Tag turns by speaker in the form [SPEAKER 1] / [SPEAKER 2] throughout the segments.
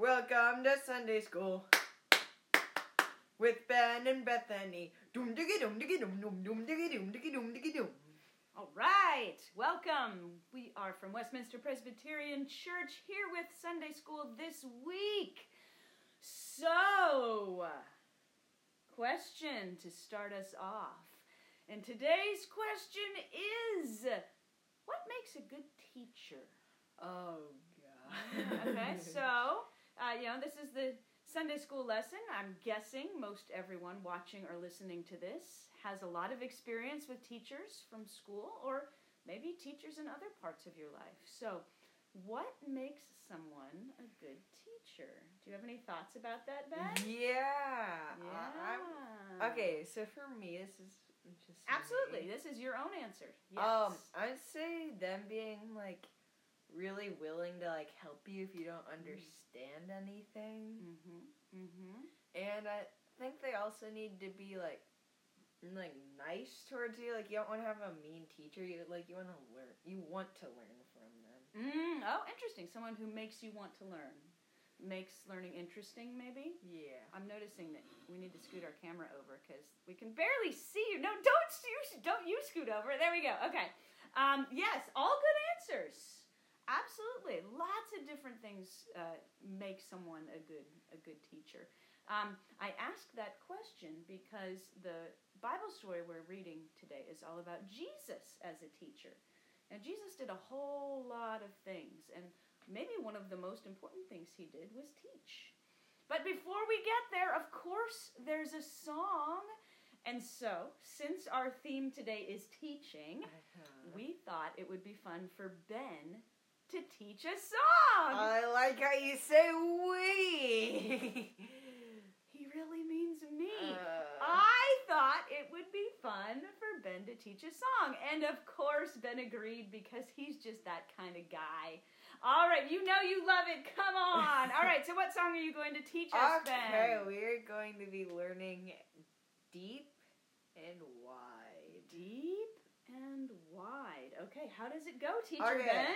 [SPEAKER 1] Welcome to Sunday school with Ben and Bethany. Doom diggy doom diggy doom doom doom diggy doom diggy doom diggy doom.
[SPEAKER 2] All right, welcome. We are from Westminster Presbyterian Church here with Sunday School this week. So, question to start us off. And today's question is What makes a good teacher?
[SPEAKER 1] Oh God.
[SPEAKER 2] okay, so, uh, you know, this is the Sunday school lesson. I'm guessing most everyone watching or listening to this has a lot of experience with teachers from school or maybe teachers in other parts of your life. So, what makes someone a good teacher? Do you have any thoughts about that, Ben?
[SPEAKER 1] Yeah.
[SPEAKER 2] Yeah.
[SPEAKER 1] I'm- okay, so for me, this is just
[SPEAKER 2] Absolutely.
[SPEAKER 1] me.
[SPEAKER 2] This is your own answer. Yes.
[SPEAKER 1] Um, I'd say them being like really willing to like help you if you don't understand anything.
[SPEAKER 2] mhm. Mhm.
[SPEAKER 1] And I think they also need to be like like nice towards you. Like you don't want to have a mean teacher. You like you want to learn. You want to learn from them.
[SPEAKER 2] Mm, oh, interesting. Someone who makes you want to learn. Makes learning interesting, maybe?
[SPEAKER 1] Yeah.
[SPEAKER 2] I'm noticing that we need to scoot our camera over because we can barely see you. No, don't you don't you scoot over. There we go. Okay. Um, yes, all good answers. Absolutely, lots of different things uh, make someone a good a good teacher. Um, I ask that question because the Bible story we're reading today is all about Jesus as a teacher. Now, Jesus did a whole lot of things, and maybe one of the most important things he did was teach. But before we get there, of course, there's a song. And so, since our theme today is teaching,
[SPEAKER 1] Uh-huh.
[SPEAKER 2] we thought it would be fun for Ben to teach a song.
[SPEAKER 1] I like how you say we.
[SPEAKER 2] he really means me.
[SPEAKER 1] Uh,
[SPEAKER 2] I thought it would be fun for Ben to teach a song. And of course, Ben agreed because he's just that kind of guy. All right, you know you love it. Come on. All right, so what song are you going to teach us,
[SPEAKER 1] okay,
[SPEAKER 2] Ben?
[SPEAKER 1] we're going to be learning deep and wide.
[SPEAKER 2] Deep and wide. Okay, how does it go, teacher
[SPEAKER 1] Okay.
[SPEAKER 2] Ben?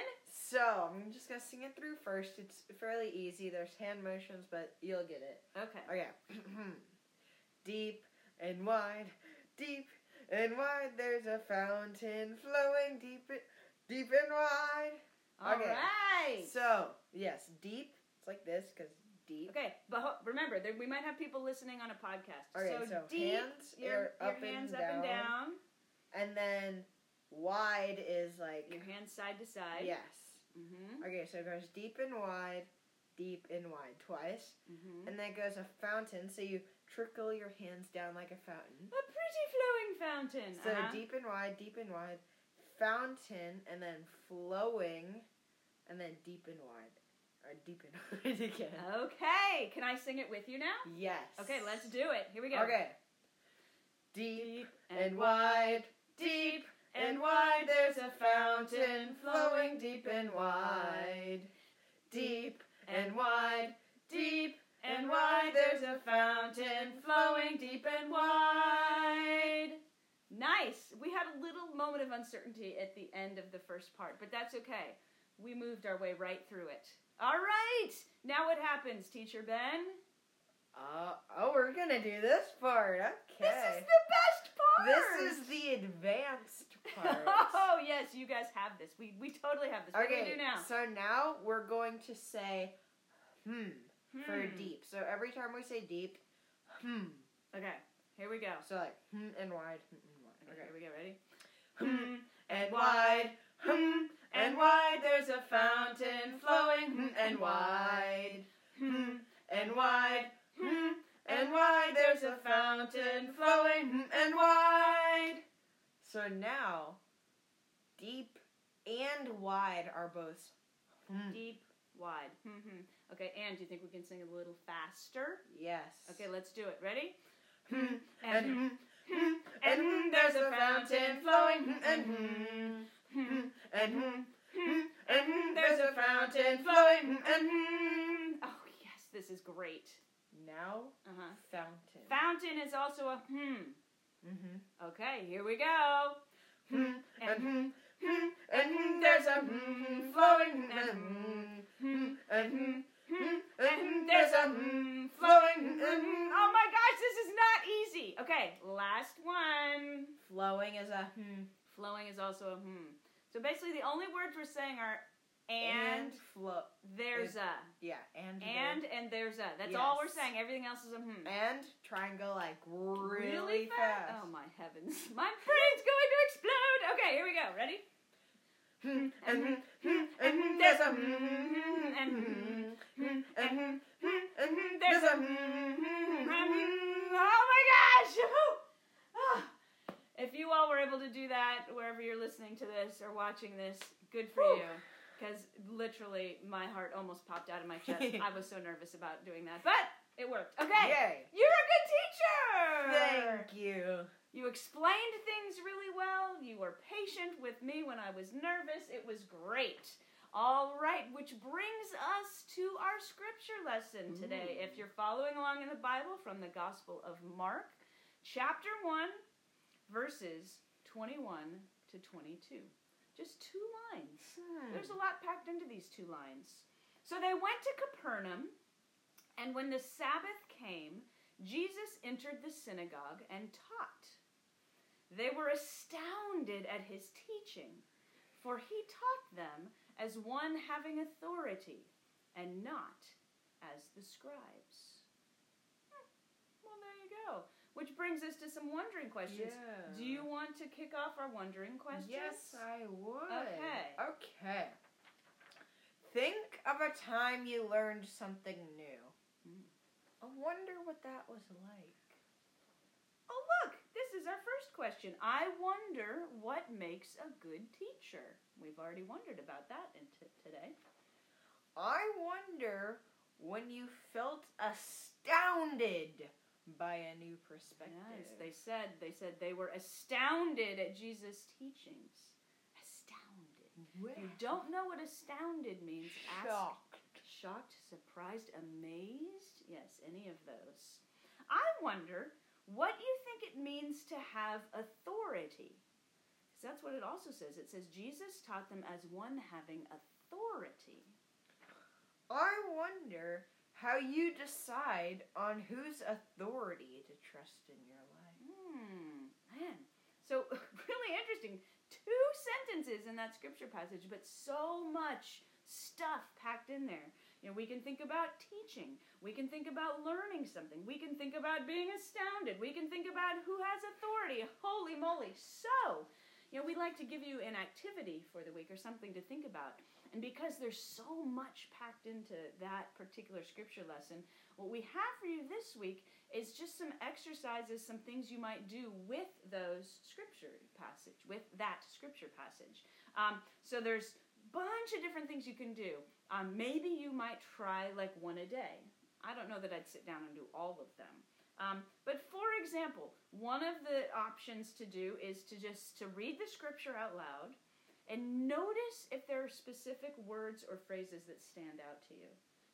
[SPEAKER 1] So I'm just gonna sing it through first. It's fairly easy. There's hand motions, but you'll get it.
[SPEAKER 2] Okay.
[SPEAKER 1] Okay. deep and wide, deep and wide. There's a fountain flowing deep, and, deep and wide.
[SPEAKER 2] All
[SPEAKER 1] Okay.
[SPEAKER 2] right.
[SPEAKER 1] So yes, deep. It's like this because deep.
[SPEAKER 2] Okay, but remember, there, we might have people listening on a podcast.
[SPEAKER 1] Okay,
[SPEAKER 2] so,
[SPEAKER 1] so
[SPEAKER 2] deep,
[SPEAKER 1] hands
[SPEAKER 2] your, your
[SPEAKER 1] up and
[SPEAKER 2] hands up
[SPEAKER 1] down.
[SPEAKER 2] and down.
[SPEAKER 1] And then wide is like
[SPEAKER 2] Your hands side to side.
[SPEAKER 1] yes.
[SPEAKER 2] Mm-hmm.
[SPEAKER 1] Okay, so it goes deep and wide, deep and wide twice,
[SPEAKER 2] Mm-hmm.
[SPEAKER 1] and then it goes a fountain. So you trickle your hands down like a fountain.
[SPEAKER 2] A pretty flowing fountain.
[SPEAKER 1] So
[SPEAKER 2] uh-huh.
[SPEAKER 1] deep and wide, deep and wide, fountain, and then flowing, and then deep and wide, or deep and wide again.
[SPEAKER 2] Okay, can I sing it with you now?
[SPEAKER 1] Yes.
[SPEAKER 2] Okay, let's do it. Here we go.
[SPEAKER 1] Okay. Deep
[SPEAKER 2] Deep
[SPEAKER 1] and wide, deep and wide, there's a fountain flowing deep and wide. Deep and wide, deep and wide, there's a fountain flowing deep and wide.
[SPEAKER 2] Nice. We had a little moment of uncertainty at the end of the first part, but that's okay. We moved our way right through it. All right. Now what happens, Teacher Ben?
[SPEAKER 1] Uh, oh, we're gonna do this part. Okay.
[SPEAKER 2] This is the best part.
[SPEAKER 1] This is the advanced part.
[SPEAKER 2] oh yes, you guys have this. We we totally have this. What do we
[SPEAKER 1] okay,
[SPEAKER 2] do now?
[SPEAKER 1] so now we're going to say hmm, for
[SPEAKER 2] Hmm.
[SPEAKER 1] deep. So every time we say deep, hmm.
[SPEAKER 2] Okay, here we go.
[SPEAKER 1] So like hmm and wide, hmm and wide.
[SPEAKER 2] Okay,
[SPEAKER 1] Okay.
[SPEAKER 2] here we go. Ready?
[SPEAKER 1] Hmm and wide, hmm and wide. There's a fountain flowing, hmm and wide, hmm and wide, hmm and wide. There's a fountain flowing, hmm and wide. So now, deep and wide are both. Hmm.
[SPEAKER 2] Deep, wide. hmm Okay, and do you think we can sing a little faster?
[SPEAKER 1] Yes.
[SPEAKER 2] Okay, let's do it. Ready?
[SPEAKER 1] Hmm
[SPEAKER 2] And-
[SPEAKER 1] and hmm, hmm and hmm. There's a fountain flowing, hmm and hmm, hmm and hmm, hmm and hmm. There's a fountain flowing, hmm and hmm.
[SPEAKER 2] Oh yes, this is great.
[SPEAKER 1] Now,
[SPEAKER 2] Uh huh.
[SPEAKER 1] fountain.
[SPEAKER 2] Fountain is also a hmm.
[SPEAKER 1] Mm-hmm.
[SPEAKER 2] Okay, here we go.
[SPEAKER 1] Hmm and hmm, hmm and hmm. There's a hmm flowing, and hmm, and and
[SPEAKER 2] there's a flowing. Oh my gosh, this is not easy. Okay, last one.
[SPEAKER 1] Flowing is a hmm.
[SPEAKER 2] Flowing is also a hmm. So basically, the only words we're saying are and,
[SPEAKER 1] flow.
[SPEAKER 2] there's a.
[SPEAKER 1] Yeah, and
[SPEAKER 2] And and there's a. That's all we're saying. Everything else is a hmm.
[SPEAKER 1] and try and go like really, fast.
[SPEAKER 2] Oh my heavens. My brain's going to explode. Okay, here we go. Ready?
[SPEAKER 1] Hmm, and hmm, hmm, and hmm, there's a hmm, hmm, and hmm, hmm, and hmm, hmm, and hmm, there's a hmm, hmm, hmm.
[SPEAKER 2] Oh my gosh! Ah. If you all were able to do that wherever you're listening to this or watching this, good for
[SPEAKER 1] Whew.
[SPEAKER 2] you. Because literally, my heart almost popped out of my chest. I was so nervous about doing that, but it worked. Okay,
[SPEAKER 1] Yay!
[SPEAKER 2] you're a good teacher.
[SPEAKER 1] Thank you.
[SPEAKER 2] You explained things really well. You were patient with me when I was nervous. It was great. All right, which brings us to our scripture lesson today.
[SPEAKER 1] Ooh.
[SPEAKER 2] If you're following along in the Bible from the Gospel of Mark, chapter 1, verses 21 to 22. Just two lines.
[SPEAKER 1] Hmm.
[SPEAKER 2] There's a lot packed into these two lines. So they went to Capernaum, and when the Sabbath came, Jesus entered the synagogue and taught. They were astounded at his teaching, for he taught them as one having authority and not as the scribes. Hmm, Well, there you go. Which brings us to some wondering questions.
[SPEAKER 1] Yeah.
[SPEAKER 2] Do you want to kick off our wondering questions?
[SPEAKER 1] Yes, I would.
[SPEAKER 2] Okay.
[SPEAKER 1] Okay. Think of a time you learned something new.
[SPEAKER 2] Mm.
[SPEAKER 1] I wonder what that was like.
[SPEAKER 2] Oh, look, this is our first question. I wonder what makes a good teacher. We've already wondered about that in t- today.
[SPEAKER 1] I wonder when you felt astounded by a new perspective.
[SPEAKER 2] Yes, they said they said they were astounded at Jesus' teachings. Astounded. You don't know what astounded means, ask
[SPEAKER 1] Shocked.
[SPEAKER 2] shocked, surprised, amazed. Yes, any of those. I wonder what you think it means to have authority. Because that's what it also says. It says Jesus taught them as one having authority.
[SPEAKER 1] I wonder how you decide on whose authority to trust in your life.
[SPEAKER 2] Hmm, man. So, really interesting. Two sentences in that scripture passage, but so much stuff packed in there. You know, we can think about teaching. We can think about learning something. We can think about being astounded. We can think about who has authority. Holy moly. So, you know, we like to give you an activity for the week or something to think about. And because there's so much packed into that particular scripture lesson, what we have for you this week is just some exercises, some things you might do with those scripture passage, with that scripture passage. Um, so there's a bunch of different things you can do. Um, maybe you might try like one a day. I don't know that I'd sit down and do all of them. Um, but for example, one of the options to do is to just to read the scripture out loud and notice if there are specific words or phrases that stand out to you.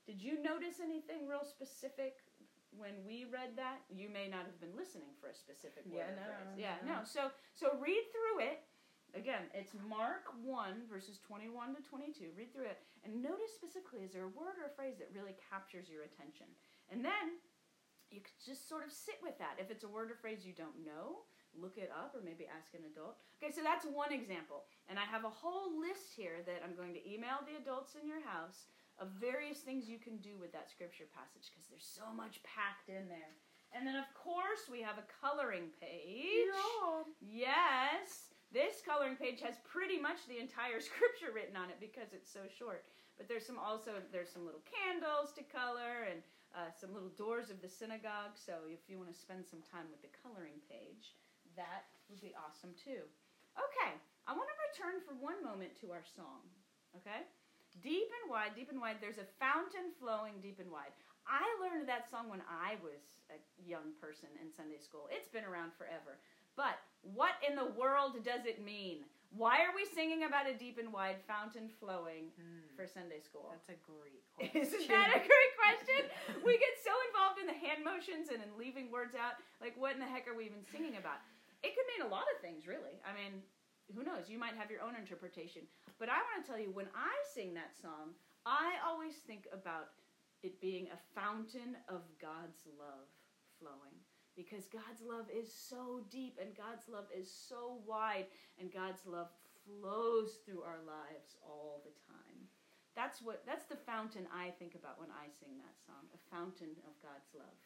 [SPEAKER 2] Did you notice anything real specific when we read that? You may not have been listening for a specific word
[SPEAKER 1] Yeah,
[SPEAKER 2] or
[SPEAKER 1] no,
[SPEAKER 2] phrase. Yeah,
[SPEAKER 1] no.
[SPEAKER 2] no. So so read through it. Again, it's Mark 1, verses 21 to 22. Read through it and notice specifically is there a word or a phrase that really captures your attention? And then you could just sort of sit with that. If it's a word or phrase you don't know, look it up or maybe ask an adult. Okay, so that's one example. And I have a whole list here that I'm going to email the adults in your house of various things you can do with that scripture passage because there's so much packed in there. And then, of course, we have a coloring page. Yes. This coloring page has pretty much the entire scripture written on it because it's so short. But there's some also there's some little candles to color and uh, some little doors of the synagogue. So if you want to spend some time with the coloring page, that would be awesome too. Okay, I want to return for one moment to our song. Okay, deep and wide, deep and wide. There's a fountain flowing deep and wide. I learned that song when I was a young person in Sunday school. It's been around forever. But what in the world does it mean? Why are we singing about a deep and wide fountain flowing
[SPEAKER 1] Hmm,
[SPEAKER 2] for Sunday school?
[SPEAKER 1] that's a great question.
[SPEAKER 2] Isn't that a great question? we get so involved in the hand motions and in leaving words out. Like, what in the heck are we even singing about? It could mean a lot of things, really. I mean, who knows? You might have your own interpretation. But I want to tell you, when I sing that song, I always think about it being a fountain of God's love flowing. Because God's love is so deep and God's love is so wide and God's love flows through our lives all the time. That's what that's the fountain I think about when I sing that song, a fountain of God's love.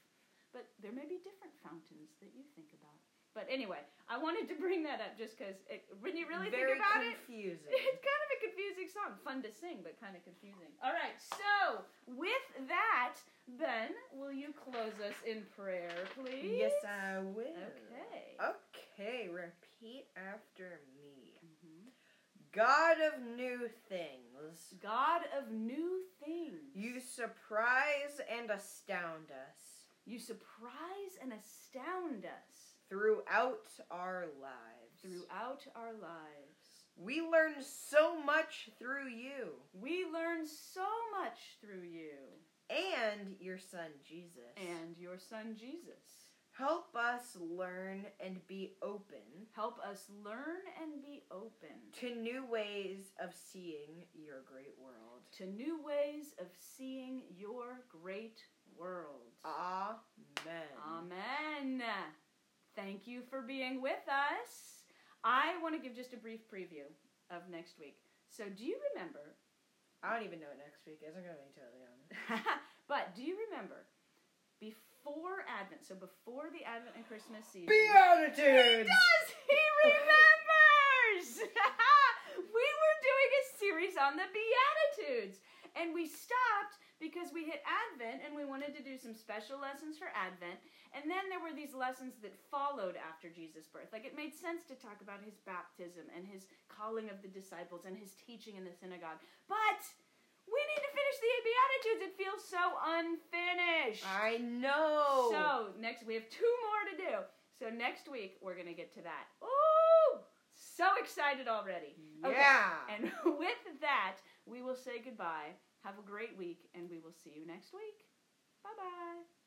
[SPEAKER 2] But there may be different fountains that you think about. But anyway, I wanted to bring that up just because when you really
[SPEAKER 1] Very
[SPEAKER 2] think about it,
[SPEAKER 1] confusing.
[SPEAKER 2] it's kind of a confusing song. Fun to sing, but kind of confusing. All right, so with that, Ben, will you close us in prayer, please?
[SPEAKER 1] Yes, I will.
[SPEAKER 2] Okay.
[SPEAKER 1] Okay, repeat after me.
[SPEAKER 2] Mhm.
[SPEAKER 1] God of new things,
[SPEAKER 2] God of new things.
[SPEAKER 1] you surprise and astound us
[SPEAKER 2] You surprise and astound us
[SPEAKER 1] throughout our lives.
[SPEAKER 2] throughout our lives.
[SPEAKER 1] We learn so much through you
[SPEAKER 2] We learn so much through you
[SPEAKER 1] and your son Jesus.
[SPEAKER 2] and your son Jesus.
[SPEAKER 1] Help us learn and be open
[SPEAKER 2] Help us learn and be open
[SPEAKER 1] to new ways of seeing your great world.
[SPEAKER 2] to new ways of seeing your great world.
[SPEAKER 1] Amen.
[SPEAKER 2] Amen. Thank you for being with us. I want to give just a brief preview of next week. So, do you remember?
[SPEAKER 1] I don't even know what next week is. I'm gonna be totally honest.
[SPEAKER 2] but do you remember before Advent? So before the Advent and Christmas season. He
[SPEAKER 1] Beatitudes.
[SPEAKER 2] does. He remembers. we were doing a series on the Beatitudes, and we stopped because we hit Advent and we wanted to do some special lessons for Advent. And then there were these lessons that followed after Jesus' birth. Like it made sense to talk about his baptism and his calling of the disciples and his teaching in the synagogue. But we need to finish the Beatitudes. It feels so unfinished.
[SPEAKER 1] I know.
[SPEAKER 2] So next we have two more to do. So next week we're gonna get to that. Ooh, so excited already. Okay.
[SPEAKER 1] yeah.
[SPEAKER 2] And with that, we will say goodbye. Have a great week, and we will see you next week. Bye bye.